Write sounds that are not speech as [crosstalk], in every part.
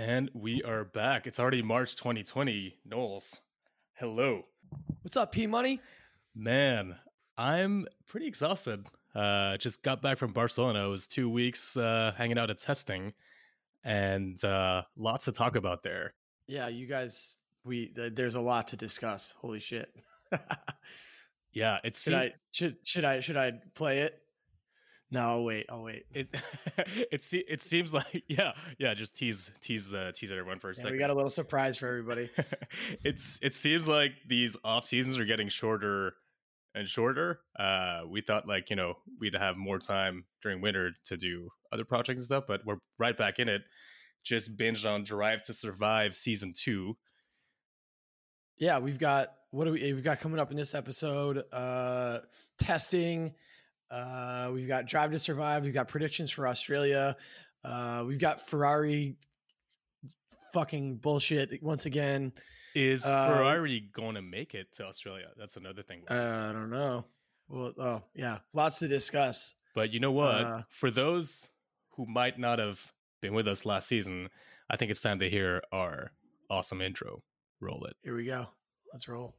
And we are back. It's already March 2020. Knowles, hello. What's up, P Money? Man, I'm pretty exhausted. Uh, just got back from Barcelona. It was two weeks uh, hanging out at testing, and uh, lots to talk about there. Yeah, you guys, we th- there's a lot to discuss. Holy shit! [laughs] yeah, it's should I should should I should I play it? No, I'll wait. I'll wait. It [laughs] it se- it seems like [laughs] yeah yeah just tease tease the tease everyone for a Yeah, second. we got a little surprise for everybody. [laughs] it's it seems like these off seasons are getting shorter and shorter. Uh, we thought like you know we'd have more time during winter to do other projects and stuff, but we're right back in it. Just binged on Drive to Survive season two. yeah, we've got what do we we've got coming up in this episode? Uh, testing. Uh, we've got Drive to Survive. We've got predictions for Australia. Uh, we've got Ferrari. Fucking bullshit once again. Is Uh, Ferrari going to make it to Australia? That's another thing. I don't know. Well, oh yeah, lots to discuss. But you know what? Uh, For those who might not have been with us last season, I think it's time to hear our awesome intro. Roll it. Here we go. Let's roll.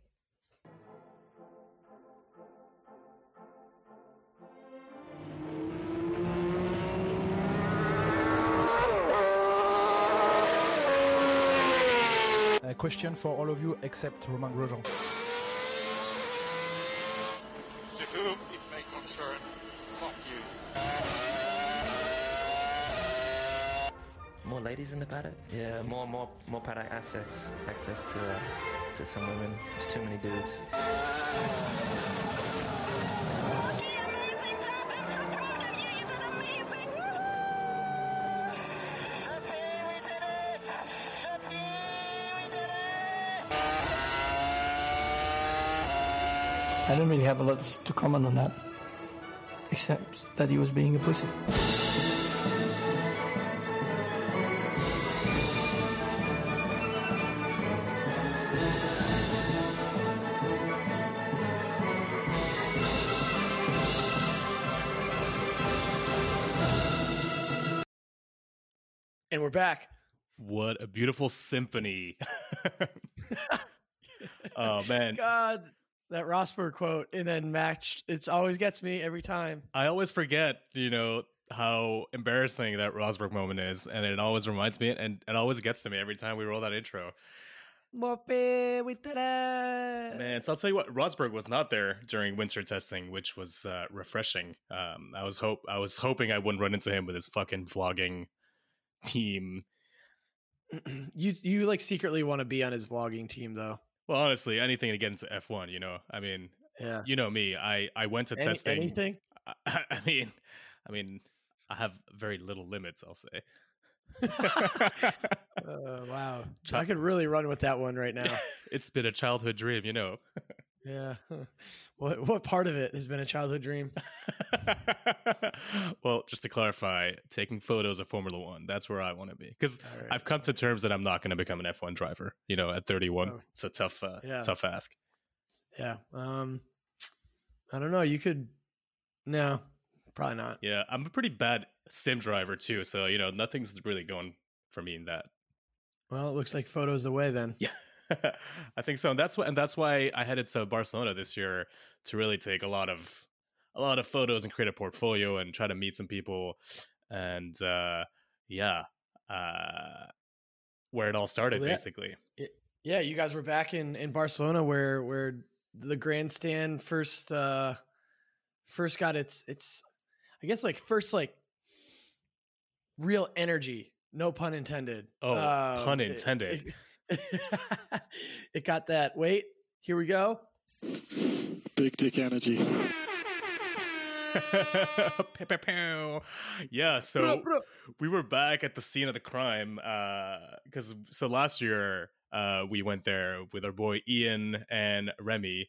Question for all of you except Romain Grosjean. To whom it may concern, fuck you. More ladies in the paddock? Yeah, more, more, more paddock access, access to, uh, to some women. There's too many dudes. I don't really have a lot to comment on that, except that he was being a pussy. And we're back. What a beautiful symphony. [laughs] oh man. God, that Rosberg quote and then matched. It's always gets me every time. I always forget, you know, how embarrassing that Rosberg moment is. And it always reminds me and it always gets to me every time we roll that intro. Mope, we did it. Man, so I'll tell you what, Rosberg was not there during winter testing, which was uh, refreshing. Um, I was hope I was hoping I wouldn't run into him with his fucking vlogging team. [clears throat] you you like secretly want to be on his vlogging team though. Well, honestly, anything to get into F1, you know. I mean, Yeah. you know me. I I went to Any- testing. anything? I, [laughs] I mean, I mean, I have very little limits. I'll say. Uh, [laughs] [laughs] wow. I could really run with that one right now. it's been a childhood dream, you know. Yeah. [laughs] What what part of it has been a childhood dream? [laughs] well, just to clarify, taking photos of Formula One, that's where I want to be. Because All right. I've come to terms that I'm not going to become an F1 driver. You know, at 31, Oh. it's a tough, uh, Yeah. tough ask. Yeah. Um I don't know. You could no, probably not. Yeah, I'm a pretty bad sim driver too. So you know, nothing's really going for me in that. Well, it looks like photos away then. Yeah. [laughs] I think so. And that's why and that's why I headed to Barcelona this year to really take a lot of a lot of photos and create a portfolio and try to meet some people and uh yeah. Uh where it all started Well, yeah. basically. Yeah, you guys were back in in Barcelona where where the grandstand first uh first got its its I guess like first like real energy, no pun intended. Oh, Um, pun intended. It, it [laughs] got that. Wait, here we go. Big dick energy. [laughs] Yeah, so we were back at the scene of the crime because so last year uh, we went there with our boy Ian and Remy.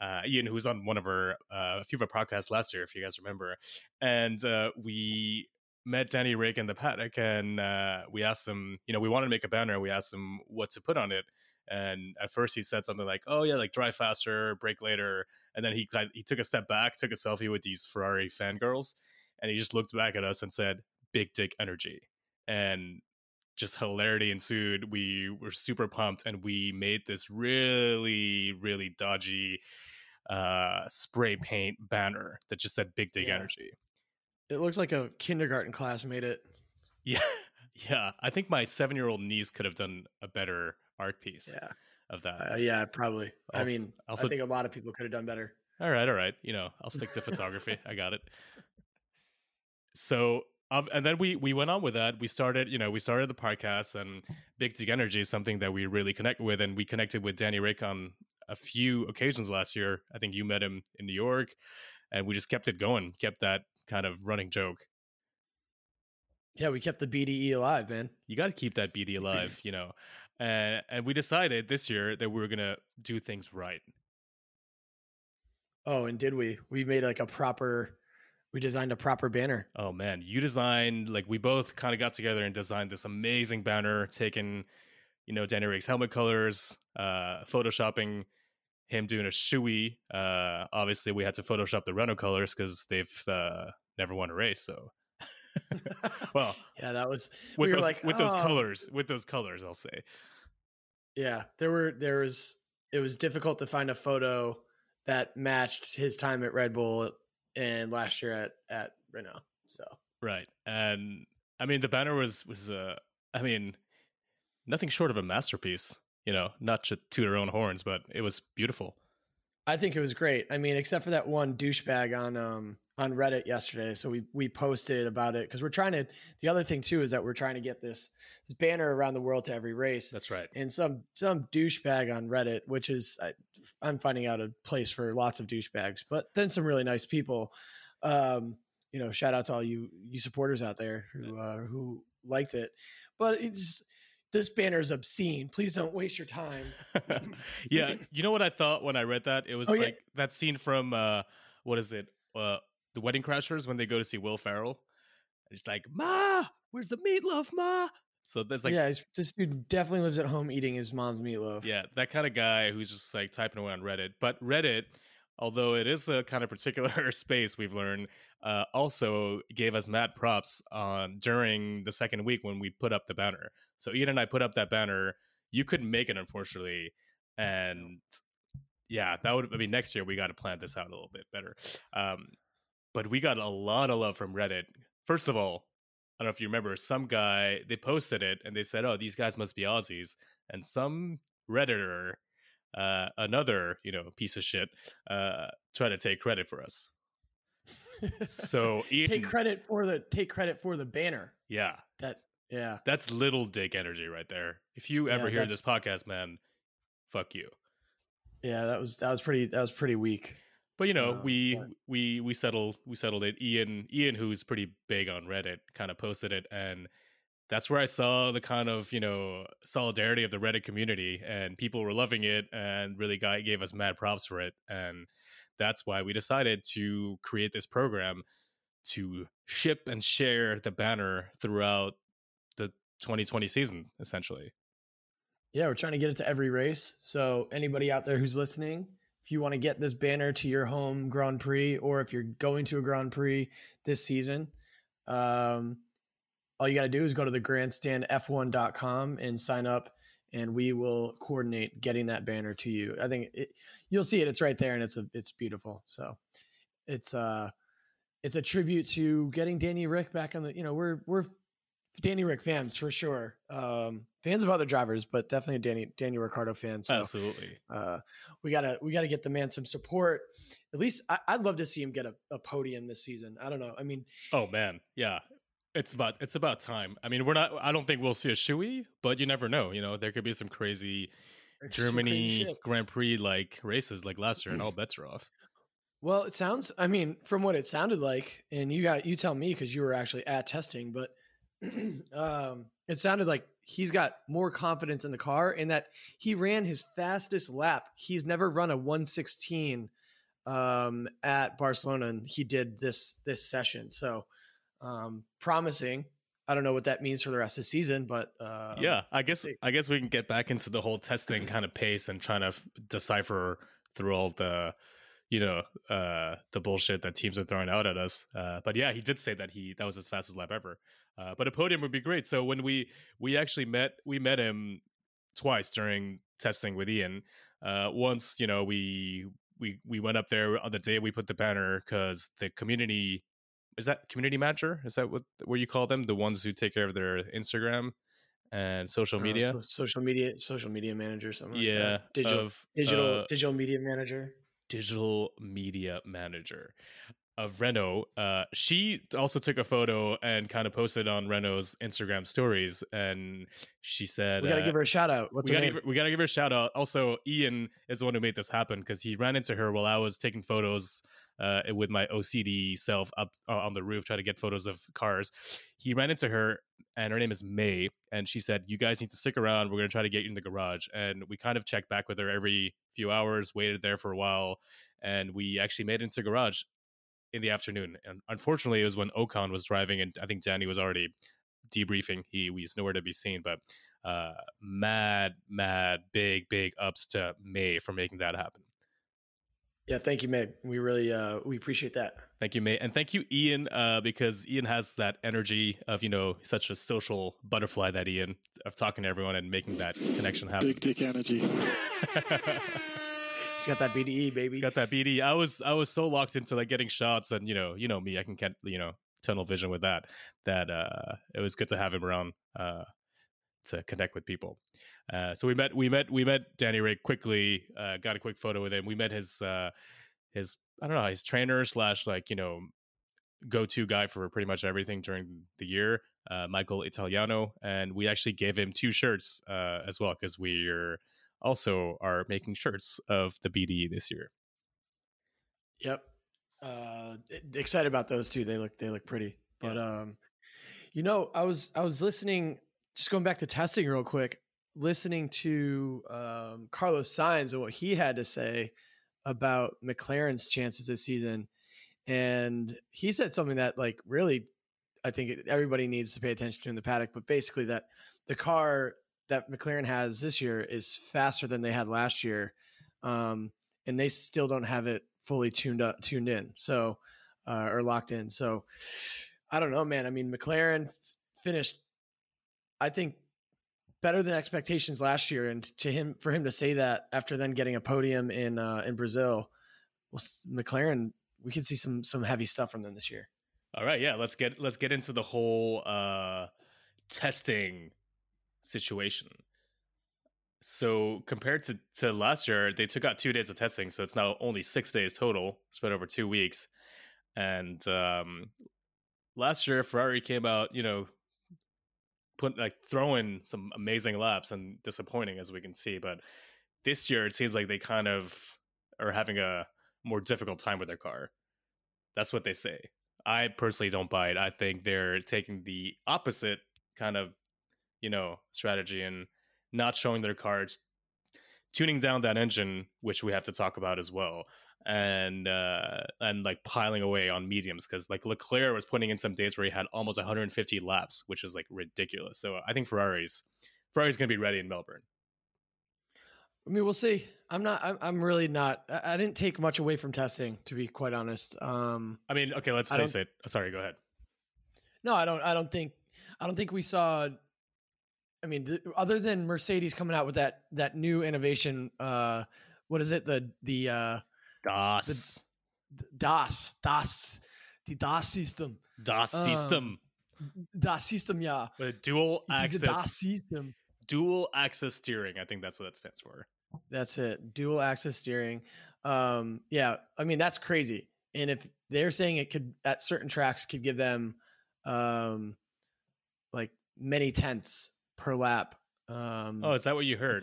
Uh, Ian, who was on one of our uh, a few of our podcasts last year, if you guys remember, and uh, we met Danny Rick in the paddock, and uh, we asked him, you know, we wanted to make a banner, we asked him what to put on it. And at first, he said something like, "Oh yeah, like drive faster, brake later," and then he he took a step back, took a selfie with these Ferrari fangirls, and he just looked back at us and said, "Big dick energy." And just hilarity ensued. We were super pumped, and we made this really, really dodgy uh, spray paint banner that just said "Big Dick Yeah. Energy." It looks like a kindergarten class made it. Yeah, [laughs] yeah. I think my seven-year-old niece could have done a better art piece Yeah. of that. Uh, yeah, probably. I mean, also- I think a lot of people could have done better. All right, all right. You know, I'll stick to photography. [laughs] I got it. So, um, and then we we went on with that. We started, you know, we started the podcast, and Big Dig Energy is something that we really connect with, and we connected with Danny Rick on a few occasions last year. I think you met him in New York, and we just kept it going, kept that kind of running joke. Yeah, we kept the BDE alive, man. You got to keep that BDE [laughs] alive, you know. And and we decided this year that we were gonna do things right. Oh, and did we? We made like a proper. We designed a proper banner. Oh man, you designed like we both kind of got together and designed this amazing banner, taking you know Danny Rick's helmet colors, uh, photoshopping him doing a shoey. Uh, obviously, we had to Photoshop the Renault colors because they've uh, never won a race. So, [laughs] well, [laughs] yeah, that was. with we were those, like, with those "Oh." colors, with those colors, I'll say. Yeah, there were there was it was difficult to find a photo that matched his time at Red Bull and last year at at Renault. So Right. And I mean the banner was was uh I mean nothing short of a masterpiece, you know, not to toot our own horns, but it was beautiful. I think it was great. I mean, except for that one douchebag on um on Reddit yesterday. So we we posted about it because we're trying to. The other thing too is that we're trying to get this this banner around the world to every race. That's right. and some some douchebag on Reddit, which is I, I'm finding out a place for lots of douchebags, but then some really nice people. Um, you know, shout out to all you you supporters out there who uh, who liked it. But it's just, this banner is obscene. Please don't waste your time. [laughs] yeah, you know what I thought when I read that? It was Oh, yeah. like that scene from uh what is it? Uh The Wedding Crashers when they go to see Will Ferrell. And it's like, "Ma, where's the meatloaf, ma?" So that's like yeah, this dude definitely lives at home eating his mom's meatloaf. Yeah, that kind of guy who's just like typing away on Reddit. But Reddit, although it is a kind of particular [laughs] space, we've learned, uh, also gave us mad props on during the second week when we put up the banner. So Ian and I put up that banner. You couldn't make it, unfortunately, and yeah, that would. I mean, next year we got to plan this out a little bit better. Um, but we got a lot of love from Reddit. First of all, I don't know if you remember, some guy they posted it and they said, "Oh, these guys must be Aussies," and some redditor, uh, another you know piece of shit, uh, tried to take credit for us. So [laughs] Ian, take credit for the take credit for the banner. yeah, That yeah. that's little dick energy right there. If you ever Yeah, hear this podcast, man, fuck you. Yeah, that was that was pretty that was pretty weak. But you know, Uh, we we we settled we settled it. Ian Ian, who's pretty big on Reddit, kind of posted it, and that's where I saw the kind of you know solidarity of the Reddit community, and people were loving it, and really got, gave us mad props for it, and that's why we decided to create this program to ship and share the banner throughout the 2020 season, essentially. Yeah, we're trying to get it to every race. So anybody out there who's listening, if you want to get this banner to your home Grand Prix, or if you're going to a Grand Prix this season, um, all you got to do is go to the grandstandf1.com and sign up, and we will coordinate getting that banner to you. I think it, you'll see it; it's right there, and it's a it's beautiful. So it's uh it's a tribute to getting Danny Rick back on the. You know, we're we're Danny Rick fans for sure. Um, fans of other drivers, but definitely Danny Danny Ricciardo fans So Absolutely. uh, we gotta we gotta get the man some support. At least I, I'd love to see him get a, a podium this season. I don't know. I mean, Oh man, yeah. It's about it's about time. I mean, we're not. I don't think we'll see a shoey, but you never know. You know, there could be some crazy crazy Germany shit. Grand Prix like races like last year, and all [clears throat] bets are off. Well, it sounds. I mean, from what it sounded like, and you got you tell me because you were actually at testing, but [clears throat] um, it sounded like he's got more confidence in the car, and that he ran his fastest lap. He's never run a one sixteen um, at Barcelona, and he did this this session. So um, promising. I don't know what that means for the rest of the season, but uh, yeah, I guess. I guess we can get back into the whole testing kind of pace and trying to f- decipher through all the you know uh the bullshit that teams are throwing out at us. Uh, but yeah, he did say that he that was his fastest lap ever. Uh, but a podium would be great. So when we we actually met we met him twice during testing with Ian. Uh, once you know we we we went up there on the day we put the banner because the community is that community manager is that what what you call them the ones who take care of their Instagram and social Uh, media so- social media, social media manager, something like yeah that. Digital, of, digital, uh, digital media manager. digital media manager of Renault. Uh, she also took a photo and kind of posted on Renault's Instagram stories, and she said, We got to uh, give her a shout out. What's we gotta, her, we gotta give her a shout out. Also, Ian is the one who made this happen because he ran into her while I was taking photos uh, with my OCD self up uh, on the roof, trying to get photos of cars. He ran into her, and her name is May, and she said, "You guys need to stick around. We're gonna try to get you in the garage." And we kind of checked back with her every few hours, waited there for a while, and we actually made it into garage in the afternoon. And unfortunately, it was when Ocon was driving, and I think Danny was already debriefing. He was nowhere to be seen, but uh, mad, mad, big, big ups to May for making that happen. Yeah, thank you, May. We really uh we appreciate that. Thank you, May, and thank you, Ian, uh, because Ian has that energy of you know such a social butterfly that Ian of talking to everyone and making that connection happen. Big dick energy. [laughs] He's got that BDE, baby. got that BDE. I was I was so locked into like getting shots, and you know, you know me, I can get you know tunnel vision with that. That uh, it was good to have him around uh, to connect with people. Uh, so we met we met we met Danny Ray quickly. Uh, got a quick photo with him. We met his uh, his I don't know his trainer slash like you know go to guy for pretty much everything during the year. Uh, Michael Italiano, and we actually gave him two shirts uh, as well because we're also are making shirts of the BDE this year. Yep. Uh excited about those too. They look they look pretty. But um you know, I was I was listening just going back to testing real quick, listening to um Carlos Sainz and what he had to say about McLaren's chances this season. And he said something that like really I think everybody needs to pay attention to in the paddock, but basically that the car that McLaren has this year is faster than they had last year. Um, and they still don't have it fully tuned up, tuned in. So, uh, or locked in. So I don't know, man. I mean, McLaren finished, I think better than expectations last year. And to him, for him to say that after then getting a podium in, uh, in Brazil, well, McLaren, we could see some, some heavy stuff from them this year. All right, yeah, let's get let's get into the whole uh testing situation. So compared to to last year, they took out two days of testing, so it's now only six days total, spread over two weeks. And um last year, Ferrari came out, you know, put like throwing some amazing laps and disappointing as we can see. But this year, it seems like they kind of are having a more difficult time with their car. That's what they say. I personally don't buy it. I think they're taking the opposite kind of, you know, strategy and not showing their cards, tuning down that engine, which we have to talk about as well, and uh, and like piling away on mediums because like Leclerc was putting in some days where he had almost 150 laps, which is like ridiculous. So I think Ferrari's Ferrari's gonna be ready in Melbourne. I mean, we'll see. I'm not. I'm, I'm really not. I, I didn't take much away from testing, to be quite honest. Um, I mean, okay, let's face it. Sorry, go ahead. no, I don't. I don't think. I don't think we saw. I mean, th- other than Mercedes coming out with that that new innovation, uh, what is it? The the uh, DOS, DAS DAS the DAS system DOS um, system DAS system. Yeah, with dual it is a DAS access, system. dual axis steering. I think that's what that stands for. That's it. Dual axis steering. Um, yeah, I mean that's crazy. And if they're saying it could at certain tracks could give them um like many tenths per lap. Um Oh, is that what you heard?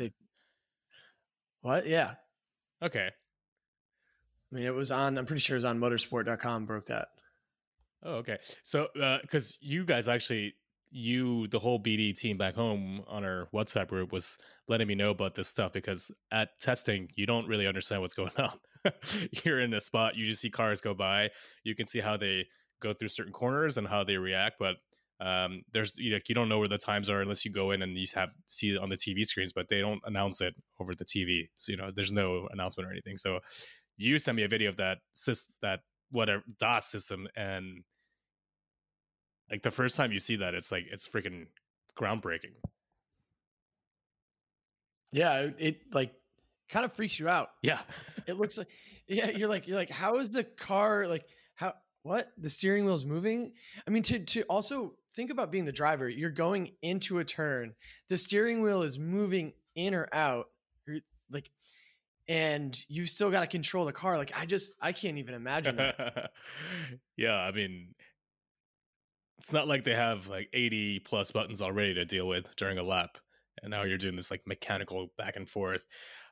what? Yeah. Okay. I mean it was on I'm pretty sure it was on motorsport.com broke that. Oh, okay. So, because you guys actually, you, the whole BD team back home on our WhatsApp group was letting me know about this stuff because at testing, you don't really understand what's going [laughs] on. You're in a spot, you just see cars go by. You can see how they go through certain corners and how they react, but um, there's you know you don't know where the times are unless you go in and you have see it on the TV screens, but they don't announce it over the TV. So you know there's no announcement or anything. So you sent me a video of that sys that whatever DOS system and like the first time you see that, it's like it's freaking groundbreaking. Yeah, it, it like kind of freaks you out. Yeah, It looks like [laughs] yeah, you're like you're like how is the car like how what the steering wheel's moving? I mean to to also think about being the driver. You're going into a turn. The steering wheel is moving in or out. You're like and you still got to control the car. Like I just I can't even imagine that. [laughs] yeah. I mean, it's not like they have like 80 plus buttons already to deal with during a lap, and now you're doing this like mechanical back and forth.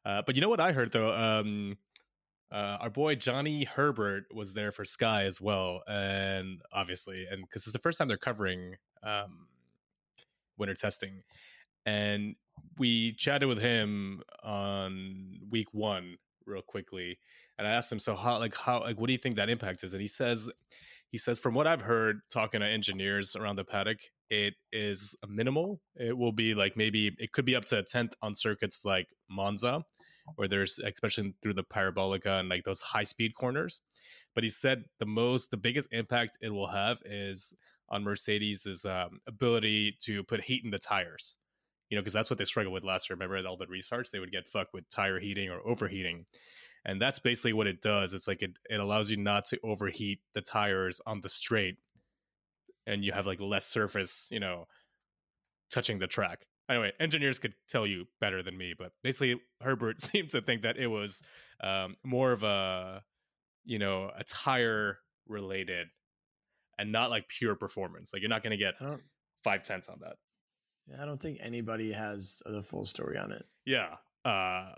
Uh, but you know what I heard though? Um, uh, our boy Johnny Herbert was there for Sky as well, and obviously, and because it's the first time they're covering um, winter testing, and we chatted with him on week one real quickly, and I asked him, so how, like, how, like, what do you think that impact is? And he says, he says, from what I've heard talking to engineers around the paddock, it is minimal. It will be like maybe it could be up to a tenth on circuits like Monza, where there's especially through the parabolica and like those high speed corners. But he said the most, the biggest impact it will have is on Mercedes' um, ability to put heat in the tires. You know, because that's what they struggled with last year. Remember at all the restarts, they would get fucked with tire heating or overheating. And that's basically what it does. It's like it, it allows you not to overheat the tires on the straight and you have like less surface, you know, touching the track. Anyway, engineers could tell you better than me, but basically Herbert [laughs] seemed to think that it was um, more of a, you know, a tire related and not like pure performance. Like you're not going to get five tenths on that. I don't think anybody has the full story on it. Yeah. Uh,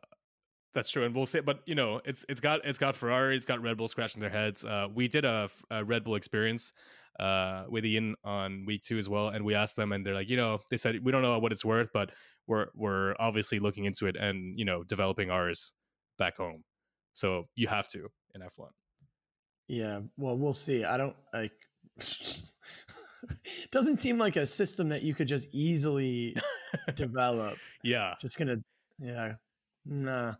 that's true, and we'll say, but you know, it's it's got it's got Ferrari, it's got Red Bull scratching their heads. Uh, we did a, a Red Bull experience uh, with Ian on week two as well, and we asked them, and they're like, you know, they said we don't know what it's worth, but we're we're obviously looking into it and you know developing ours back home. So you have to in F one. Yeah, well, we'll see. I don't like. [laughs] [laughs] doesn't seem like a system that you could just easily develop. [laughs] Yeah, Just gonna, yeah, nah.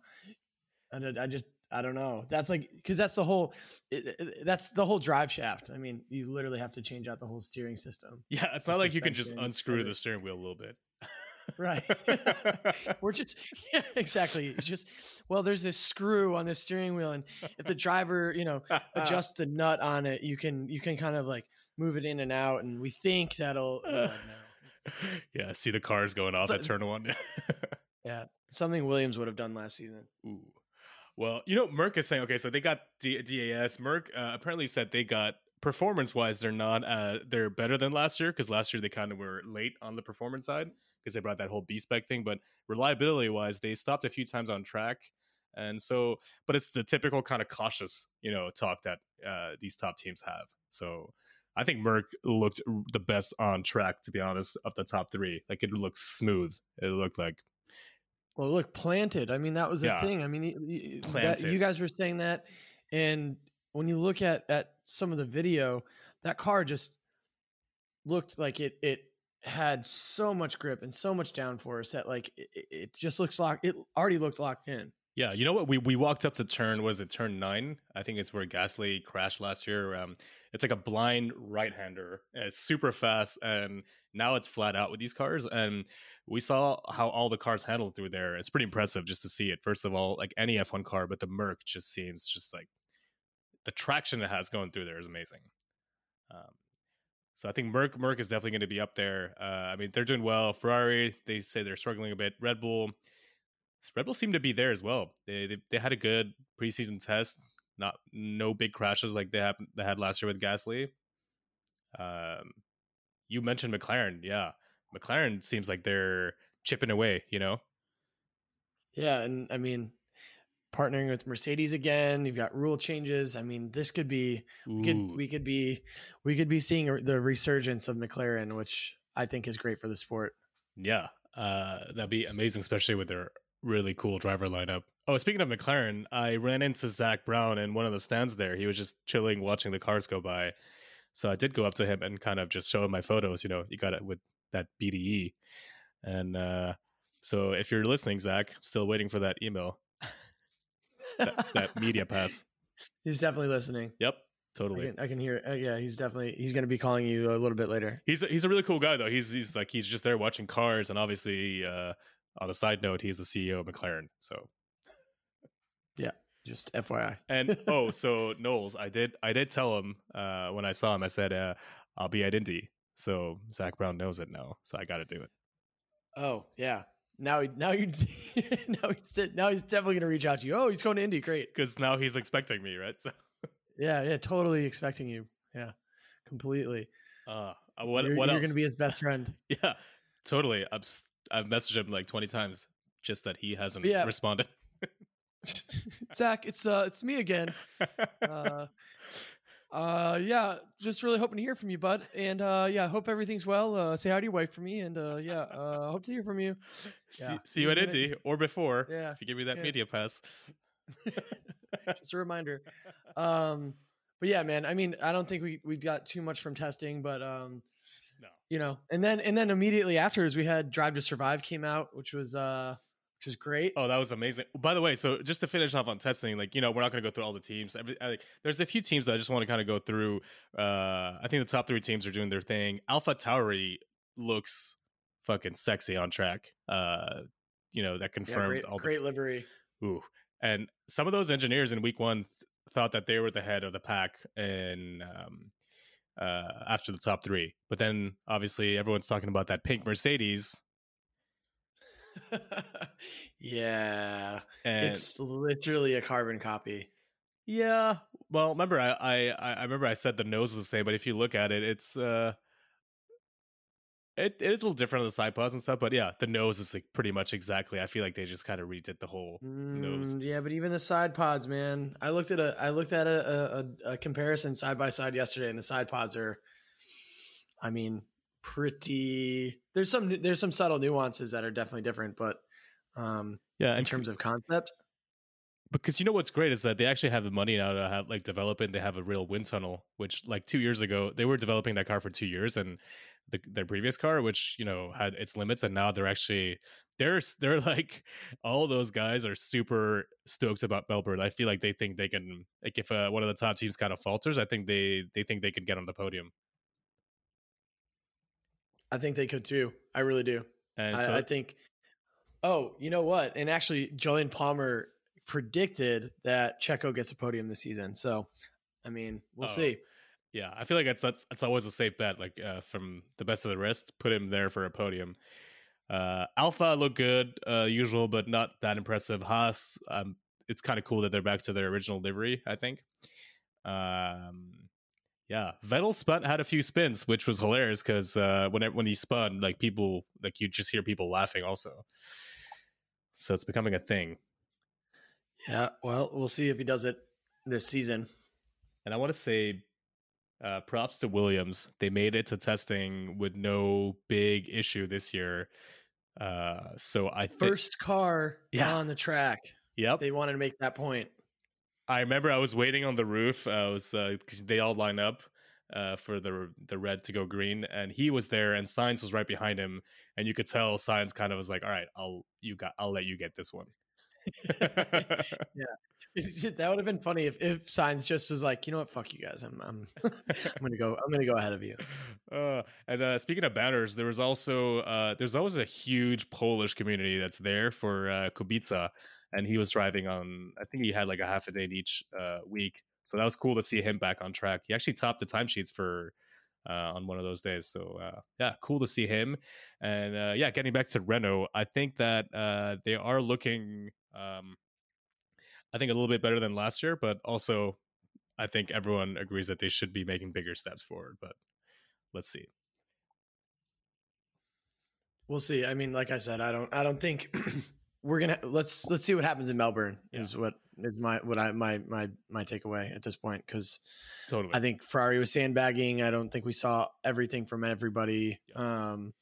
I, I just, I don't know. That's like, because that's the whole, it, it- that's the whole drive shaft. I mean, you literally have to change out the whole steering system, yeah. It's not like you can just unscrew the steering wheel a little bit. right? [laughs] We're just, yeah, exactly. It's just, well, there's this screw on the steering wheel, and if the driver, you know, adjusts the nut on it, you can, you can kind of like move it in and out, and we think that'll. [laughs] no. yeah, see the cars going off So- at turn one. [laughs] Yeah, something Williams would have done last season. Ooh. Well, you know, Merc is saying okay, so they got D- DAS. Merc uh, apparently said they got performance wise, they're not uh they're better than last year because last year they kind of were late on the performance side because they brought that whole B spec thing. But reliability wise, they stopped a few times on track, and so but it's the typical kind of cautious you know talk that uh these top teams have. So. I think Merc looked the best on track, to be honest, of the top three. Like it looked smooth. It looked like Well, look, planted. I mean, that was the Yeah. thing. I mean, that, you guys were saying that, and when you look at at some of the video, that car just looked like it it had so much grip and so much downforce that like it, it- it just looks locked. It already looked locked in. Yeah, you know what? We we walked up to turn was it turn nine? I think it's where Gasly crashed last year. Um, it's like a blind right hander. It's super fast, and now it's flat out with these cars. And we saw how all the cars handled through there. It's pretty impressive just to see it. First of all, like any F1 car, but the Merc just seems just like the traction it has going through there is amazing. Um, so I think Merc Merc is definitely going to be up there. Uh, I mean, they're doing well. Ferrari, they say they're struggling a bit. Red Bull, Red Bull seem to be there as well. They, they they had a good preseason test. Not no big crashes like they had they had last year with Gasly. Um, you mentioned McLaren, yeah. McLaren seems like they're chipping away. You know, Yeah, and I mean, partnering with Mercedes again. You've got rule changes. I mean, this could be we could we could be we could be seeing the resurgence of McLaren, which I think is great for the sport. Yeah, uh, that'd be amazing, especially with their really cool driver lineup. Oh, speaking of McLaren, I ran into Zak Brown in one of the stands there. He was just chilling, watching the cars go by. So I did go up to him and kind of just show him my photos. You know, you got it with that BDE, and uh, so if you're listening, Zach, I'm still waiting for that email, that, that media pass. [laughs] He's definitely listening. Yep. totally. I can, I can hear. Uh, yeah, he's definitely he's going to be calling you a little bit later. He's a, he's a really cool guy though. He's he's like he's just there watching cars, and obviously, uh, on a side note, he's the CEO of McLaren. So yeah, Just FYI. and oh, [laughs] so Knowles, I did I did tell him uh, when I saw him, I said uh, I'll be at Indy. So Zak Brown knows it now, so I got to do it. Oh yeah. Now he now you [laughs] now he's now he's definitely going to reach out to you. Oh, he's going to Indy. Great. because now he's expecting me, right? So, [laughs] Yeah, yeah. Totally expecting you. Yeah, completely. uh, uh, what you're what you're else? going to be his best friend. yeah, totally. I'm s- I've messaged him like twenty times, just that he hasn't Yeah. responded. [laughs] Zak, it's uh, it's me again. Uh, [laughs] uh, yeah, just really hoping to hear from you, bud. And uh, yeah, hope everything's well. Uh, say hi to your wife for me, and uh, yeah, uh, hope to hear from you. see, Yeah. see you at Indy or before. Yeah, If you give me that Yeah. media pass. [laughs] just a reminder. Um, but yeah, man. I mean, I don't think we we got too much from testing, but um. You know, and then and then immediately afterwards, we had Drive to Survive came out, which was uh, which was great. Oh, that was amazing. By the way, so just to finish off on testing, like you know, we're not going to go through all the teams. Every, I, there's a few teams that I just want to kind of go through. Uh, I think the top three teams are doing their thing. Alpha Tauri looks fucking sexy on track. Uh, you know that Yeah, confirmed great, all the great livery. Ooh. And some of those engineers in week one th- thought that they were the head of the pack in um, uh, after the top three. But then obviously everyone's talking about that pink Mercedes. [laughs] yeah, And it's literally a carbon copy. yeah, well, remember I, I I remember I said the nose is the same, but if you look at it, it's uh it, it is a little different on the side pods and stuff, but yeah, the nose is like pretty much exactly. I feel like they just kind of redid the whole nose. Mm, yeah, but even the side pods, man. I looked at a I looked at a, a, a- comparison side by side yesterday, and the side pods are, I mean, pretty. There's some there's some subtle nuances that are definitely different, but um, Yeah, in terms of concept, because you know what's great is that they actually have the money now to have like develop it. They have a real wind tunnel, which like two years ago they were developing that car for two years, and the, their previous car, which you know had its limits, and now they're actually they're [laughs] they're like all those guys are super stoked about Melbourne. I feel like they think they can like if uh, one of the top teams kind of falters, I think they they think they could get on the podium. I think they could too. I really do. And I, so I think. Oh, you know what? And actually, Jolyon Palmer predicted that Checo gets a podium this season. So, I mean, we'll Oh. see. Yeah, I feel like that's that's, that's always a safe bet. Like uh, from the best of the rest, put him there for a podium. Uh, Alfa looked good, uh, usual, but not that impressive. Haas, um, it's kind of cool that they're back to their original livery. I think. Um, yeah, Vettel spun had a few spins, which was hilarious because uh, when it, when he spun, like people, like you just hear people laughing also. So it's becoming a thing. Yeah. Well, we'll see if he does it this season. And I want to say uh, props to Williams. They made it to testing with no big issue this year. Uh, so I think, First car Yeah. on the track. yep. They wanted to make that point. I remember I was waiting on the roof. Uh, I was uh 'cause they all line up uh, for the the red to go green, and he was there, and Sainz was right behind him, and you could tell Sainz kind of was like, "All right, I'll you got I'll let you get this one." [laughs] that would have been funny if if Sainz just was like, you know what, fuck you guys, I'm I'm [laughs] I'm gonna go I'm gonna go ahead of you. Uh, and uh, speaking of banners, there was also uh, there's always a huge Polish community that's there for uh, Kubica, and he was driving on. I think he had like a half a day in each uh, week, so that was cool to see him back on track. He actually topped the timesheets for uh, on one of those days, so uh, yeah, cool to see him. And uh, yeah, getting back to Renault, I think that uh, they are looking, um, I think a little bit better than last year, but also I think everyone agrees that they should be making bigger steps forward, but let's see. We'll see. I mean, like I said, I don't I don't think [clears throat] we're gonna let's let's see what happens in Melbourne Yeah. is what is my what I my my my takeaway at this point because Totally. I think Ferrari was sandbagging. I don't think we saw everything from everybody. Um,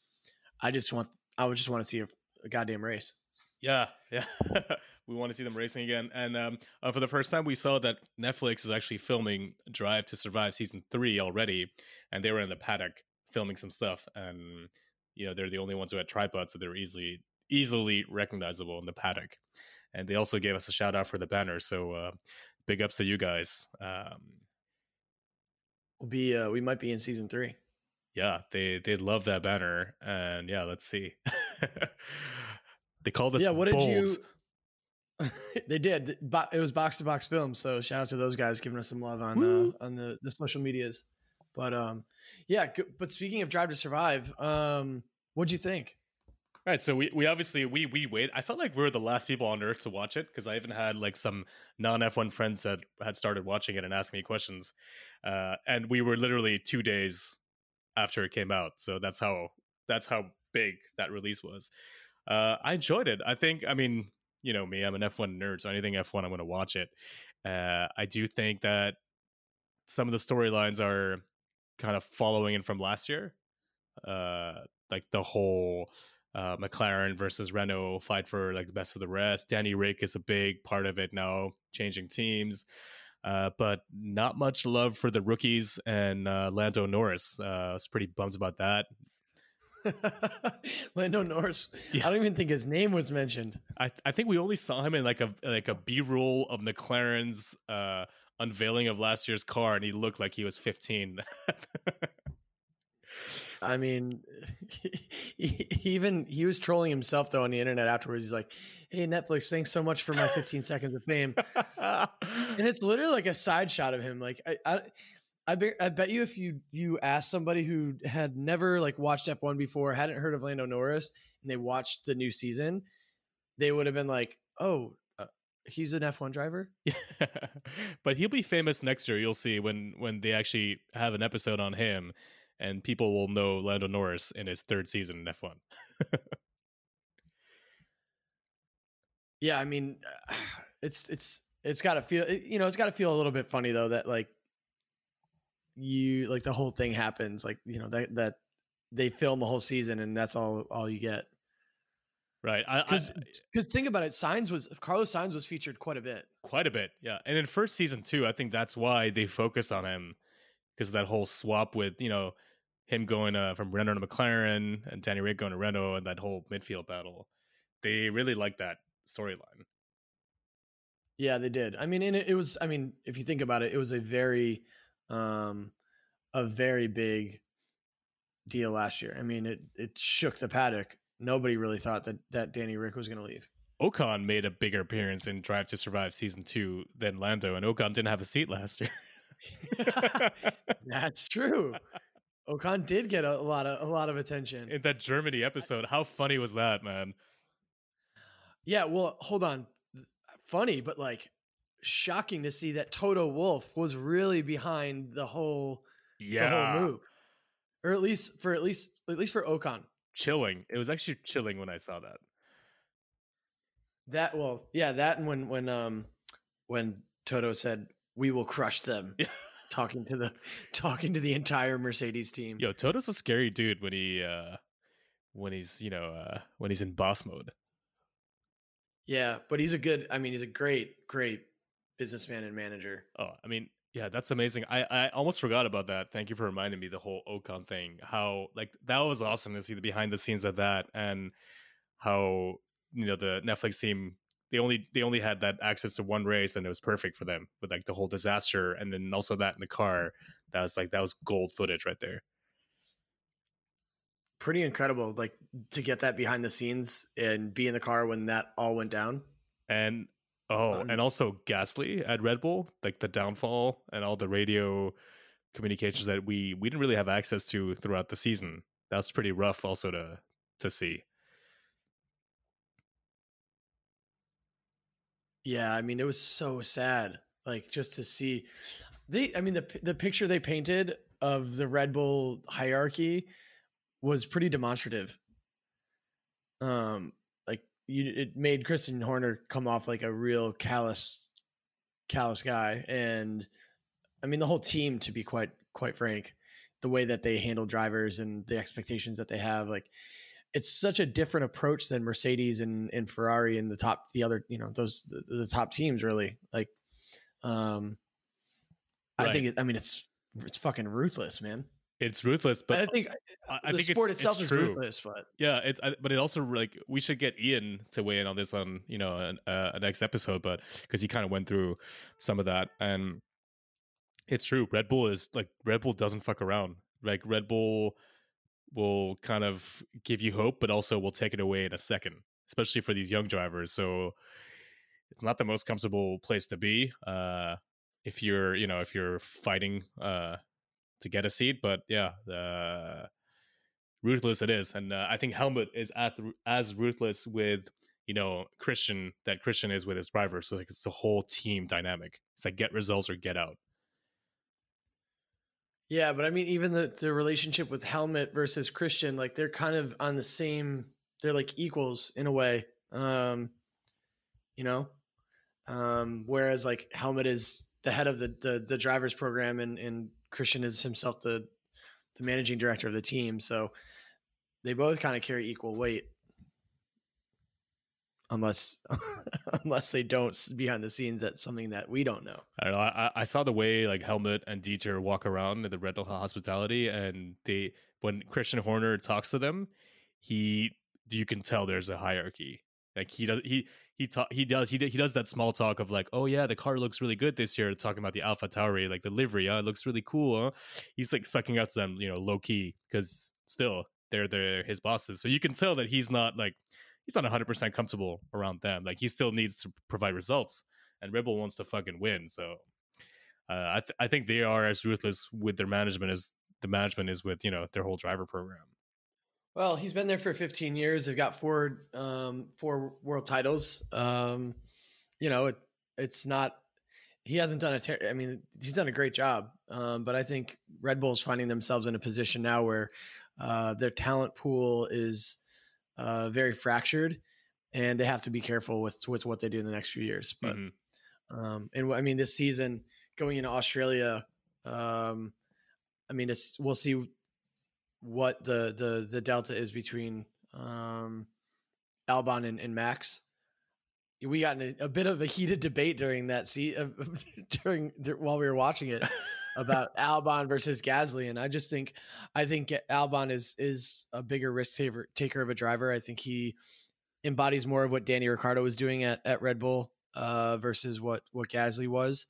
I just want I would just want to see a, a goddamn race. Yeah, yeah. [laughs] we want to see them racing again. And um, uh, for the first time, we saw that Netflix is actually filming Drive to Survive season three already, and they were in the paddock filming some stuff. And you know, they're the only ones who had tripods, so they were easily easily recognizable in the paddock. And they also gave us a shout out for the banner. So uh, big ups to you guys. Um, will be uh, we might be in season three. Yeah, they they love that banner, and yeah, let's see. [laughs] they call this yeah. What bold. did you? [laughs] they did. It was box to box film. So shout out to those guys giving us some love on Woo. uh, on the the social medias. But um, yeah. But speaking of Drive to Survive, um, what'd you think? Right, so we, we obviously we we wait. I felt like we were the last people on earth to watch it because I even had like some non F one friends that had started watching it and asking me questions, uh, and we were literally two days after it came out. So that's how that's how big that release was. Uh, I enjoyed it. I think. I mean, you know me, I'm an F one nerd, so anything F one, I'm going to watch it. Uh, I do think that some of the storylines are kind of following in from last year, uh, like the whole uh, McLaren versus Renault fight for like the best of the rest. Danny Rick is a big part of it now, changing teams. Uh, but not much love for the rookies and uh, Lando Norris. Uh, I was pretty bummed about that. [laughs] Lando Norris. Yeah. I don't even think his name was mentioned. I, I think we only saw him in like a like a B roll of McLaren's uh, unveiling of last year's car, and he looked like he was 15. [laughs] I mean, he, [laughs] he even he was trolling himself though on the internet afterwards. He's like, "Hey Netflix, thanks so much for my 15 seconds of fame." And it's literally like a side shot of him. Like I, I, I bet, I bet you if you you asked somebody who had never like watched F1 before, hadn't heard of Lando Norris, and they watched the new season, they would have been like, "Oh, uh, he's an F1 driver." Yeah. [laughs] but he'll be famous next year. You'll see when when they actually have an episode on him, and people will know Lando Norris in his third season in F one. [laughs] Yeah, I mean, [sighs] it's it's it's got to feel you know it's got to feel a little bit funny though that like you like the whole thing happens like you know that that they film a whole season and that's all all you get Right. I, I, because because think about it Sainz was Carlos Sainz was featured quite a bit quite a bit. Yeah. And in first season too, I think that's why they focused on him because that whole swap with you know him going uh, from Renault to McLaren and Danny Rick going to Renault and that whole midfield battle. They really liked that storyline. yeah they did i mean and it, it was i mean if you think about it it was a very um a very big deal last year i mean it it shook the paddock nobody really thought that that danny rick was going to leave Ocon made a bigger appearance in Drive to Survive season two than Lando, and Ocon didn't have a seat last year. [laughs] That's true. Ocon did get a lot of a lot of attention. in that Germany episode. How funny was that, man? yeah, well, hold on. Funny, but like shocking to see that Toto Wolff was really behind the whole the whole move. Or at least for at least at least for Ocon. chilling. It was actually chilling when I saw that. That well, yeah, that and when when um when Toto said we will crush them. [laughs] Talking to the talking to the entire Mercedes team. Yo, Toto's a scary dude when he uh when he's, you know, uh when he's in boss mode. Yeah, but he's a good I mean he's a great great businessman and manager. Oh, I mean, yeah, that's amazing. I I almost forgot about that. Thank you for reminding me the whole Ocon thing. How like that was awesome to see the behind the scenes of that and how you know the Netflix team they only they only had that access to one race and it was perfect for them with like the whole disaster and then also that in the car. That was like that was gold footage right there. pretty incredible like to get that behind the scenes and be in the car when that all went down and oh Um, and also Gasly at Red Bull like the downfall and all the radio communications that we we didn't really have access to throughout the season. That's pretty rough also to to see. Yeah i mean it was so sad like just to see they i mean the the picture they painted of the red bull hierarchy was pretty demonstrative. Um you it made Christian Horner come off like a real callous callous guy and I mean the whole team to be quite quite frank the way that they handle drivers and the expectations that they have like it's such a different approach than Mercedes and, and Ferrari and the top the other you know those the, the top teams really like um I think it, I mean it's it's fucking ruthless man it's ruthless but I think I, I the think sport it's, itself it's is true. ruthless but yeah it's I, but it also like we should get Ian to weigh in on this on you know an, uh, a next episode but because he kind of went through some of that and It's true. Red Bull is like Red Bull doesn't fuck around. Like Red Bull will kind of give you hope, but also will take it away in a second, especially for these young drivers. So it's not the most comfortable place to be uh, if you're, you know, if you're fighting uh, to get a seat. But yeah, the ruthless it is, and uh, I think Helmut is at, as ruthless with you know Christian that Christian is with his driver. So like it's the whole team dynamic. It's like get results or get out. Yeah, but I mean, even the the relationship with Helmut versus Christian, like they're kind of on the same. They're like equals in a way. Um, you know, um, whereas like Helmut is the head of the the, the drivers program, and and Christian is himself the the managing director of the team. So they both kind of carry equal weight unless [laughs] unless they don't behind the scenes that's something that we don't know i don't know i, I saw the way like helmut and dieter walk around at the rental hospitality and they when christian horner talks to them he you can tell there's a hierarchy like he does he he he does he, he does that small talk of like oh yeah the car looks really good this year talking about the alpha tauri like the livery huh? it looks really cool huh? he's like sucking up to them you know low key because still they're they're his bosses so you can tell that he's not like he's not 100% comfortable around them. Like he still needs to provide results, and Red Bull wants to fucking win. So uh, I th- I think they are as ruthless with their management as the management is with you know their whole driver program. Well, he's been there for 15 years. They've got four um, four world titles. Um, you know, it, it's not. He hasn't done a. Ter- I mean, he's done a great job. Um, but I think Red Bull's finding themselves in a position now where uh, their talent pool is uh, very fractured, and they have to be careful with with what they do in the next few years. But mm-hmm. um, and I mean, this season going into Australia, um, I mean, it's, we'll see what the the the delta is between um, Albon and, and Max. We got in a, a, bit of a heated debate during that see uh, [laughs] during while we were watching it about [laughs] Albon versus Gasly, and I just think I think Albon is is a bigger risk taker taker of a driver. I think he embodies more of what Danny Ricciardo was doing at, at Red Bull uh, versus what what Gasly was,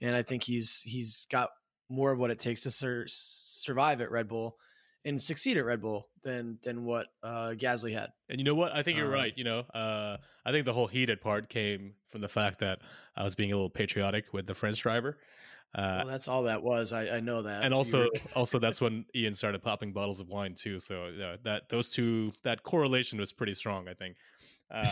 and I think he's he's got more of what it takes to sur- survive at Red Bull and succeed at Red Bull than than what uh, Gasly had. And you know what? I think you're um, right. You know, uh, I think the whole heated part came from the fact that I was being a little patriotic with the French driver. Uh, well, that's all that was. I, I know that. And also, [laughs] also that's when Ian started popping bottles of wine too. So yeah, that those two that correlation was pretty strong. I think. Uh,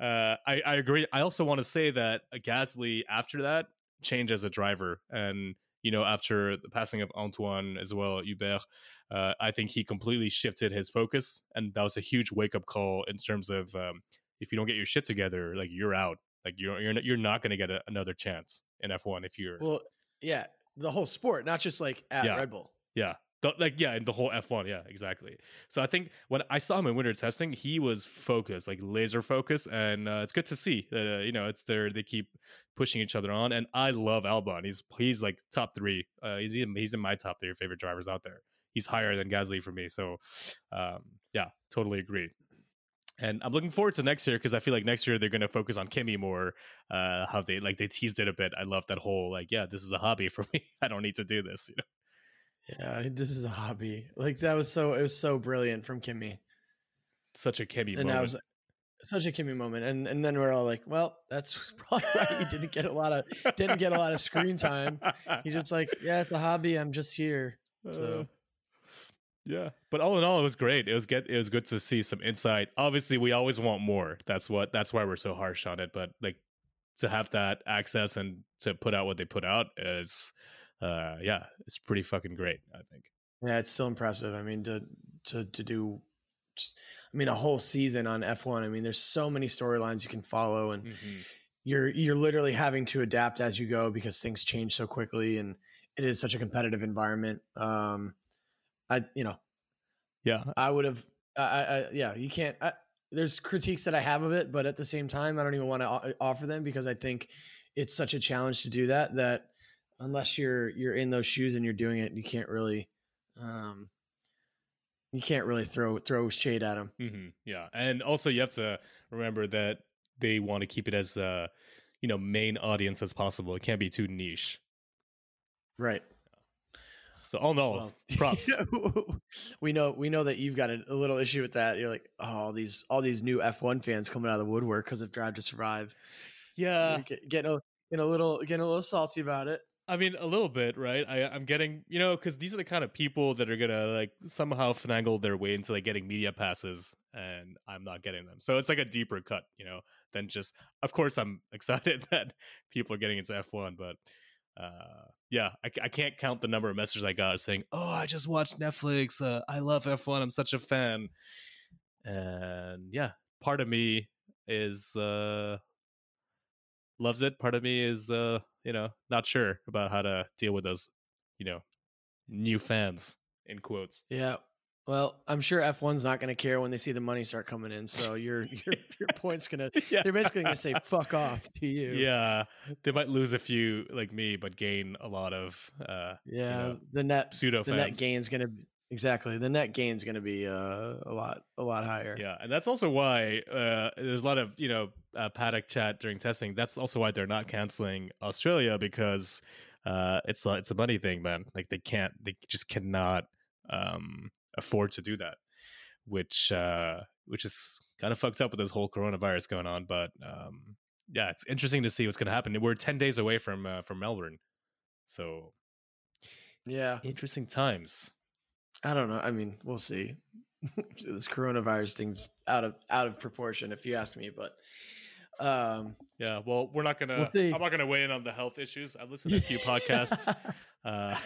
[laughs] uh, I, I agree. I also want to say that Gasly after that changed as a driver, and you know after the passing of Anthoine as well, Hubert, uh, I think he completely shifted his focus, and that was a huge wake up call in terms of um, if you don't get your shit together, like you're out. Like you're you're you're not going to get a, another chance in F1 if you're well, yeah, the whole sport, not just like at yeah, Red Bull. Yeah, the, like yeah, in the whole F1, yeah, exactly. So I think when I saw him in winter testing, he was focused, like laser focused, and uh, it's good to see. Uh, you know, it's there. They keep pushing each other on, and I love Albon. He's he's like top three. Uh, he's in, he's in my top three favorite drivers out there. He's higher than Gasly for me. So, um, yeah, totally agree and I'm looking forward to next year because I feel like next year they're going to focus on Kimi more. Uh, how they like they teased it a bit. I love that whole like, yeah, this is a hobby for [laughs] me. I don't need to do this. You know? Yeah, this is a hobby. Like that was so it was so brilliant from Kimi. Such a Kimi and moment. That was such a Kimi moment. And and then we're all like, well, that's [laughs] probably why he didn't get a lot of didn't get a lot of screen time. He's just [laughs] like, yeah, it's a hobby. I'm just here. So. Uh yeah, but all in all, it was great. It was get it was good to see some insight. Obviously, we always want more. That's what that's why we're so harsh on it. But like to have that access and to put out what they put out is, uh, yeah, it's pretty fucking great. I think. Yeah, it's still impressive. I mean, to to to do, I mean, a whole season on F one. I mean, there's so many storylines you can follow, and mm-hmm. you're you're literally having to adapt as you go because things change so quickly, and it is such a competitive environment. Um, I, you know, yeah, I would have, I, I, yeah, you can't, I, there's critiques that I have of it, but at the same time, I don't even want to offer them because I think it's such a challenge to do that, that unless you're, you're in those shoes and you're doing it, you can't really, um, you can't really throw, throw shade at them. Mm-hmm. Yeah. And also you have to remember that they want to keep it as a, you know, main audience as possible. It can't be too niche Right. So all in all, Well, [laughs] props. we know we know that you've got a, a little issue with that. You're like, oh, all these all these new F1 fans coming out of the woodwork because of Drive to Survive. Yeah, get- getting a getting a little getting a little salty about it. I mean, a little bit, right? I, I'm getting, you know, because these are the kind of people that are gonna like somehow finagle their way into like getting media passes, and I'm not getting them. So it's like a deeper cut, you know, than just. Of course, I'm [laughs] excited that people are getting into F1, but uh, yeah, I, I can't count the number of messages I got saying, "Oh, I just watched Netflix. Uh, I love F1. I'm such a fan." And yeah, part of me is uh loves it. Part of me is uh, you know, not sure about how to deal with those, you know, new fans in quotes. Yeah. Well, I'm sure F1's not going to care when they see the money start coming in. So your [laughs] your your point's gonna Yeah. they're basically going to say [laughs] fuck off to you. Yeah, they might lose a few like me, but gain a lot of uh Yeah. know, the net pseudo the net gain's going to exactly the net gain is going to be uh, a lot a lot higher. Yeah, and that's also why uh, there's a lot of you know uh, paddock chat during testing. That's also why they're not canceling Australia because uh, it's a, it's a money thing, man. Like they can't, they just cannot um, afford to do that, which uh, which is kind of fucked up with this whole coronavirus going on. But um, yeah, it's interesting to see what's going to happen. We're ten days away from uh, from Melbourne, so Yeah. interesting times. I don't know. I mean, we'll see. [laughs] this coronavirus thing's out of out of proportion, if you ask me. But um, Yeah, well, we're not gonna. We'll. I'm not gonna weigh in on the health issues. I've listened to a few [laughs] podcasts. Uh,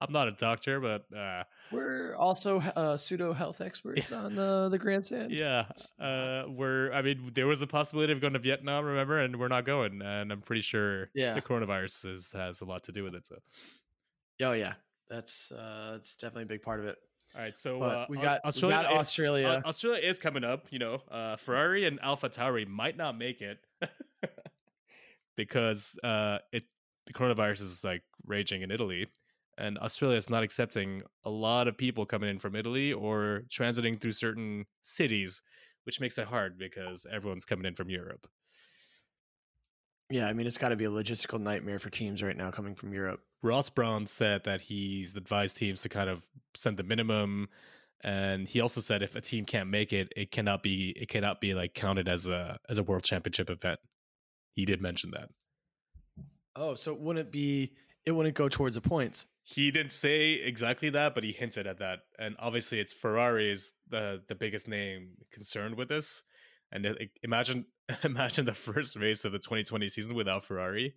I'm not a doctor, but uh, we're also uh, pseudo health experts on the the grandstand. yeah, uh, we're. I mean, there was a possibility of going to Vietnam, remember, and we're not going. And I'm pretty sure Yeah. the coronavirus is, has a lot to do with it. So, Oh yeah, that's uh, that's definitely a big part of it. all right, so uh, we got- we Australia. got is- Australia. Au- Australia is coming up. You know, uh, Ferrari and Alpha Tauri might not make it [laughs] because uh, it the coronavirus is like raging in Italy, and Australia is not accepting a lot of people coming in from Italy or transiting through certain cities, which makes it hard because everyone's coming in from Europe. Yeah, I mean, it's got to be a logistical nightmare for teams right now coming from Europe. Ross Brawn said that he's advised teams to kind of send the minimum, and he also said if a team can't make it, it cannot be it cannot be like counted as a as a world championship event. He did mention that. Oh, so it wouldn't be it wouldn't go towards the points. He didn't say exactly that, but he hinted at that. And obviously, it's Ferrari is the the biggest name concerned with this. And uh, it, imagine [laughs] imagine the first race of the 2020 season without Ferrari.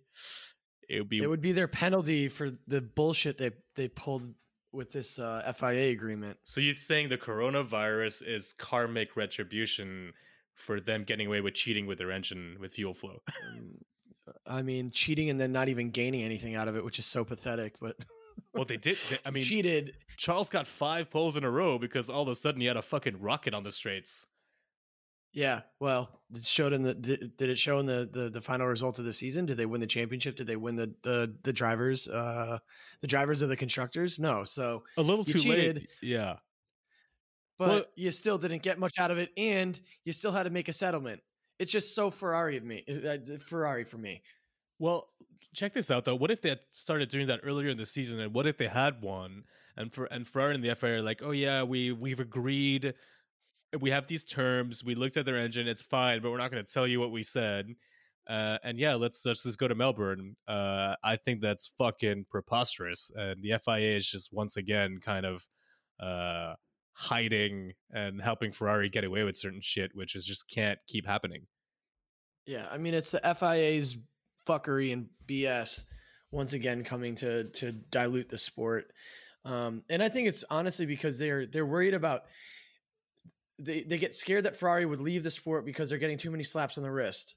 It would be It would be their penalty for the bullshit they they pulled with this uh, FIA agreement. so you're saying the coronavirus is karmic retribution for them getting away with cheating with their engine with fuel flow. Um, [laughs] I mean, cheating and then not even gaining anything out of it, which is so pathetic. But [laughs] well, they did. they- I mean, cheated. Charles got five poles in a row because all of a sudden he had a fucking rocket on the straights. Yeah. Well, it showed in the did, did it show in the, the the final result of the season? Did they win the championship? Did they win the the the drivers uh the drivers of the constructors? No. So, A little too cheated. late. Yeah. but Well- you still didn't get much out of it, and you still had to make a settlement. It's just so Ferrari of me. uh, Ferrari for me. Well, check this out though. What if they had started doing that earlier in the season, and what if they had won? And for and Ferrari and the FIA are like, oh yeah, we we've agreed, we have these terms. We looked at their engine, it's fine, but we're not going to tell you what we said. Uh, and yeah, let's let's just go to Melbourne. Uh, I think that's fucking preposterous, and the FIA is just once again kind of uh, hiding and helping Ferrari get away with certain shit, which is just can't keep happening. Yeah, I mean it's the FIA's fuckery and BS once again coming to to dilute the sport. Um, and I think it's honestly because they're they're worried about they they get scared that Ferrari would leave the sport because they're getting too many slaps on the wrist.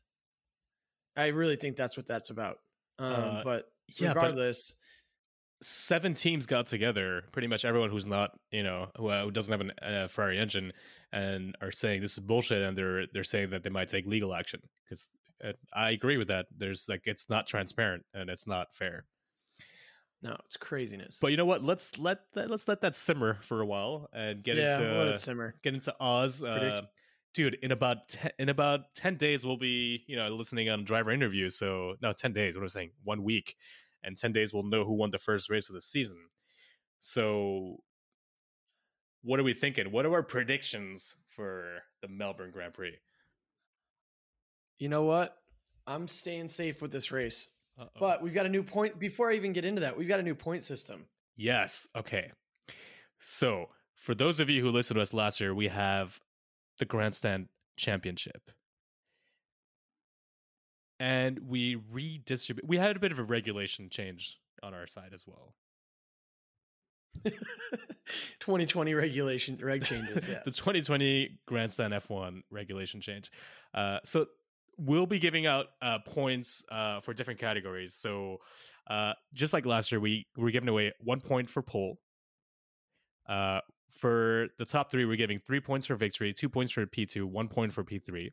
I really think that's what that's about. Um, Uh, but yeah, but- regardless, seven teams got together, pretty much everyone who's not, you know, who, uh, who doesn't have a uh, Ferrari engine, and are saying this is bullshit, and they're they're saying that they might take legal action because I agree with that. There's like it's not transparent and it's not fair. No, it's craziness. But you know what? Let's let that let's let that simmer for a while and get yeah, into let it simmer. get into Oz. Uh, dude, in about ten, in about ten days, we'll be you know listening on driver interviews. So no, ten days. What I'm I saying? One week, and 10 days we'll know who won the first race of the season. So, what are we thinking? What are our predictions for the Melbourne Grand Prix? You know what? I'm staying safe with this race. Uh-oh. But we've got a new point. Before I even get into that, we've got a new point system. Yes. Okay. So, for those of you who listened to us last year, we have the Grandstand Championship. And we redistribute. We had a bit of a regulation change on our side as well. [laughs] 2020 regulation reg [laughs] changes. Yeah. the 2020 Grandstand F1 regulation change. Uh, so we'll be giving out uh, points uh, for different categories. So uh, just like last year, we were giving away one point for pole. Uh, for the top three, we're giving three points for victory, two points for P2, one point for P3.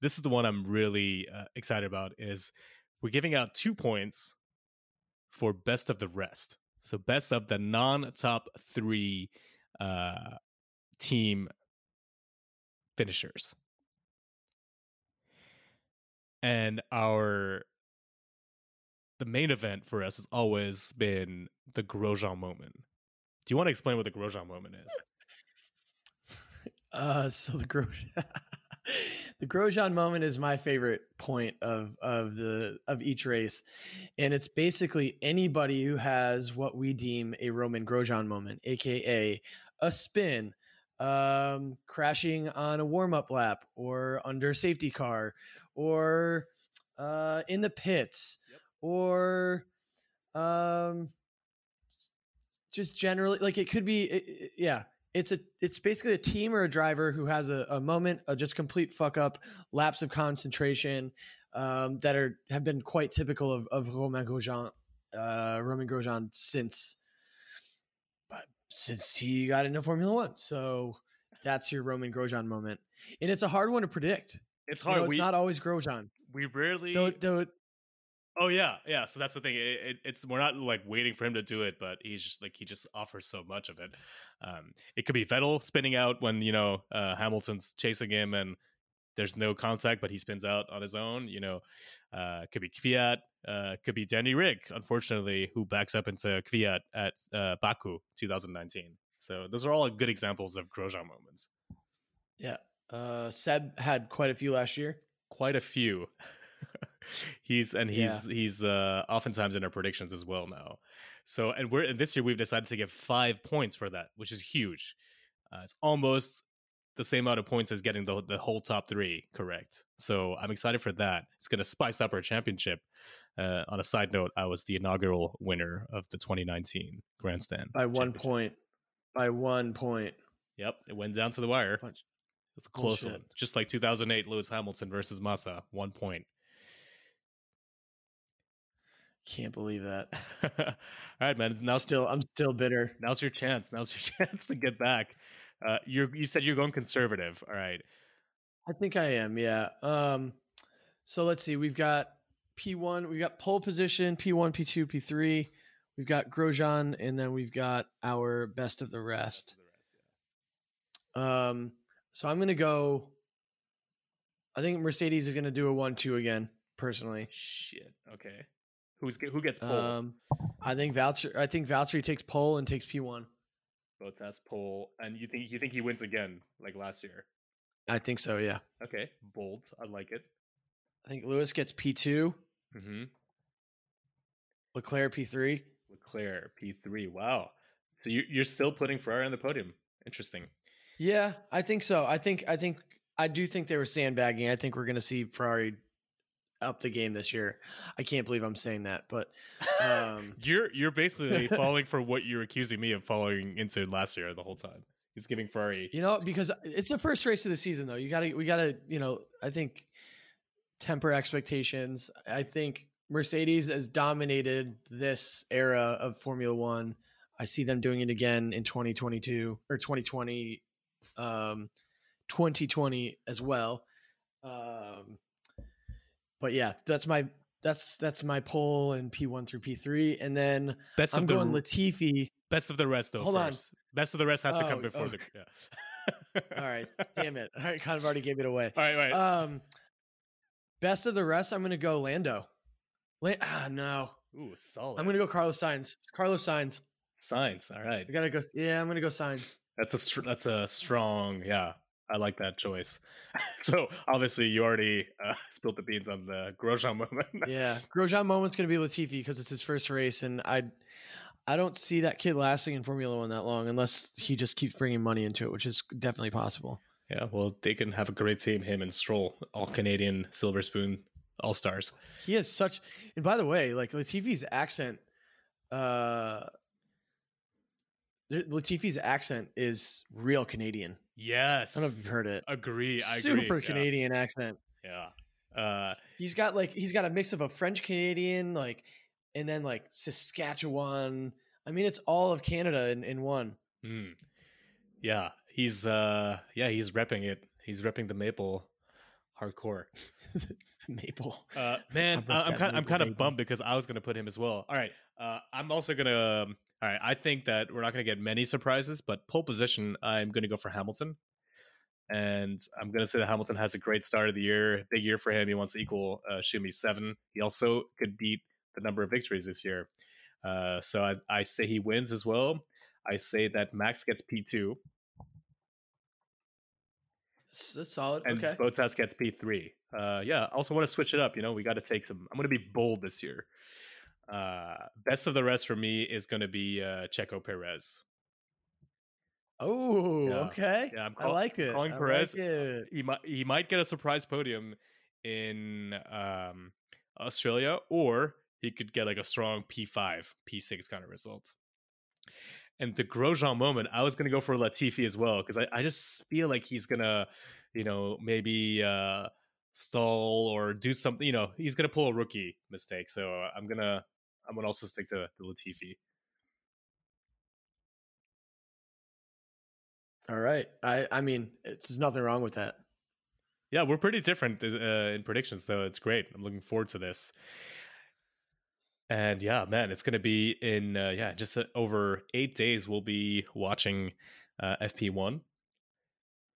This is the one I'm really uh, excited about. Is we're giving out two points for best of the rest. So best of the non-top three uh, team finishers. And our the main event for us has always been the Grosjean moment. Do you want to explain what the Grosjean moment is? [laughs] Uh, so the Grosjean, [laughs] the Grosjean moment is my favorite point of of the of each race, and it's basically anybody who has what we deem a Romain Grosjean moment, aka a spin, um, crashing on a warm up lap, or under safety car, or uh, in the pits, Yep. or um, just generally like it could be, it- it- yeah. It's a it's basically a team or a driver who has a, a moment, a just complete fuck up, lapse of concentration, um, that are have been quite typical of, of Romain Grosjean, uh, Romain Grosjean since, but since he got into Formula One. So that's your Romain Grosjean moment, and it's a hard one to predict. It's You know, hard. it's we not always Grosjean. we rarely. do it. Oh yeah, yeah. So that's the thing. It, it, it's we're not like waiting for him to do it, but he's just like he just offers so much of it. Um, it could be Vettel spinning out when you know uh, Hamilton's chasing him and there's no contact, but he spins out on his own. You know, uh, could be Kvyat, uh, could be Danny Rick, unfortunately, who backs up into Kvyat at uh, Baku 2019. So those are all good examples of Grosjean moments. yeah. Uh, Seb had quite a few last year. Quite a few. [laughs] he's and he's he's uh oftentimes in our predictions as well now. So and we're and this year we've decided to give five points for that, which is huge. Uh, it's almost the same amount of points as getting the the whole top three correct. So I'm excited for that. It's going to spice up our championship. Uh, on a side note, I was the inaugural winner of the 2019 Grandstand by one point. By one point. Yep, it went down to the wire. Bunch- It's a close Bullshit. one, just like 2008 Lewis Hamilton versus Massa, one point. Can't believe that. [laughs] All right, man. Now, still, I'm still bitter. now's your chance. Now's your [laughs] chance to get back. Uh, you you said you're going conservative. All right. I think I am. Yeah. Um. So let's see. We've got P1. We've got pole position. P1, P2, P3. We've got Grosjean, and then we've got our best of the rest. Um. So I'm gonna go. I think Mercedes is gonna do a one-two again. Personally, Shit. Okay. Who's who gets pole? um, I think Valtteri. I think Valtteri takes pole and takes P1. Both that's pole, and you think you think he wins again like last year? I think so. Yeah. Okay, bold. I like it. I think Lewis gets P2, Mm-hmm. Leclerc P3. Leclerc P three. Wow. So you you're still putting Ferrari on the podium. Interesting. Yeah, I think so. I think I think I do think they were sandbagging. I think we're going to see Ferrari up the game this year. I can't believe I'm saying that, but um [laughs] You're you're basically [laughs] falling for what you're accusing me of falling into last year the whole time. He's giving Ferrari. you know because it's the first race of the season though. You got to we got to, you know, I think temper expectations. I think Mercedes has dominated this era of Formula 1. I see them doing it again in 2022 or 2020 um 2020 as well. Um but yeah, that's my that's that's my poll in P1 through P3 and then Best I'm of the going Latifi. best of the rest though. Hold on. Best of the rest has to Oh, come before oh. the. Yeah. [laughs] All right, damn it. I kind of already gave it away. [laughs] All right. All right. Um, best of the rest, I'm going to go Lando. La- ah, no, Ooh, solid. I'm gonna go Carlos Sainz. Carlos Sainz. Sainz. All right. I gotta go. Yeah, I'm gonna go Sainz. That's a str- that's a strong. Yeah, I like that choice. [laughs] so [laughs] obviously, you already uh, [laughs] spilled the beans on the Grosjean moment. Yeah, Grosjean moment's gonna be Latifi because it's his first race, and I, I don't see that kid lasting in Formula One that long unless he just keeps bringing money into it, which is definitely possible. Yeah, well, they can have a great team. Him and Stroll, all Canadian Silver Spoon All Stars. He has such. And by the way, like Latifi's accent, uh, Latifi's accent is real Canadian. Yes, I don't know if you've heard it. Agree. I Super agree. Canadian accent. Yeah. yeah. Uh, he's got like he's got a mix of a French Canadian, like, and then like Saskatchewan. I mean, it's all of Canada in, in one. mm. Yeah, he's uh, yeah, he's repping it. He's repping the maple hardcore. [laughs] it's the maple. Uh, [laughs] man, I I'm kind I'm kind of bummed because I was gonna put him as well. All right, uh, I'm also gonna. Um, all right, I think that we're not gonna get many surprises, but pole position, I'm gonna go for Hamilton, and I'm gonna say that Hamilton has a great start of the year, big year for him. He wants to equal uh, Schumi seven. He also could beat the number of victories this year. Uh, so I, I say he wins as well. I say that Max gets P two That's, solid. and okay. Bottas gets P three. Uh, yeah, also want to switch it up. You know, we got to take some. I'm going to be bold this year. Uh, best of the rest for me is going to be uh, Checo Perez. Oh, Yeah. okay. Yeah, I'm I like it. calling I Perez. like it. He might he might get a surprise podium in um, Australia, or he could get like a strong P5, P6 kind of result. And the Grosjean moment, I was going to go for Latifi as well because I, I just feel like he's gonna, you know, maybe uh, stall or do something. You know, he's gonna pull a rookie mistake. So I'm gonna I'm gonna also stick to the Latifi. All right. I I mean, it's, there's nothing wrong with that. Yeah, we're pretty different uh, in predictions, though. It's great. I'm looking forward to this. And yeah, man, it's going to be in uh, yeah, just uh, over eight days. We'll be watching uh, FP1.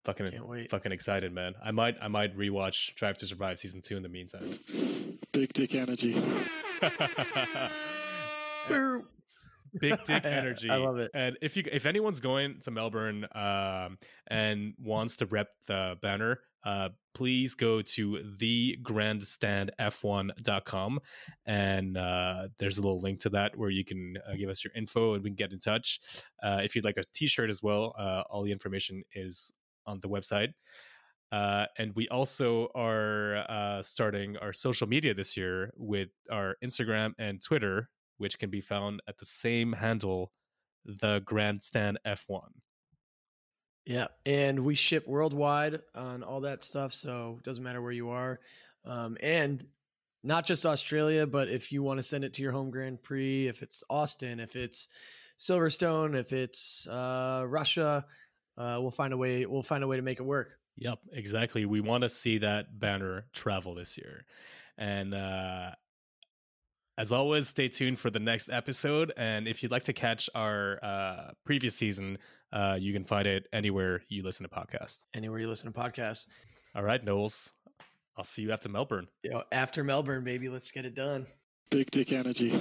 Fucking, Can't wait. fucking excited, man. I might, I might rewatch Drive to Survive season two in the meantime. Big dick energy. [laughs] Big dick [laughs] energy. I love it. And if you if anyone's going to Melbourne um, and wants to rep the banner, uh, please go to thegrandstandf1.com and uh, there's a little link to that where you can uh, give us your info and we can get in touch. Uh, if you'd like a T-shirt as well, uh, all the information is on the website. Uh, and we also are starting our social media this year with our Instagram and Twitter, which can be found at the same handle, the Grandstand F1. Yeah, and we ship worldwide on all that stuff, so it doesn't matter where you are. Um, and not just Australia, but if you want to send it to your home Grand Prix, if it's Austin, if it's Silverstone, if it's uh, Russia, uh, we'll find a way. We'll find a way to make it work. Yep, exactly. We want to see that banner travel this year. And uh, as always, stay tuned for the next episode. And if you'd like to catch our uh, previous season, uh, you can find it anywhere you listen to podcasts. Anywhere you listen to podcasts, All right, Knowles. I'll see you after Melbourne. you know, after Melbourne, baby, let's get it done. Big dick energy.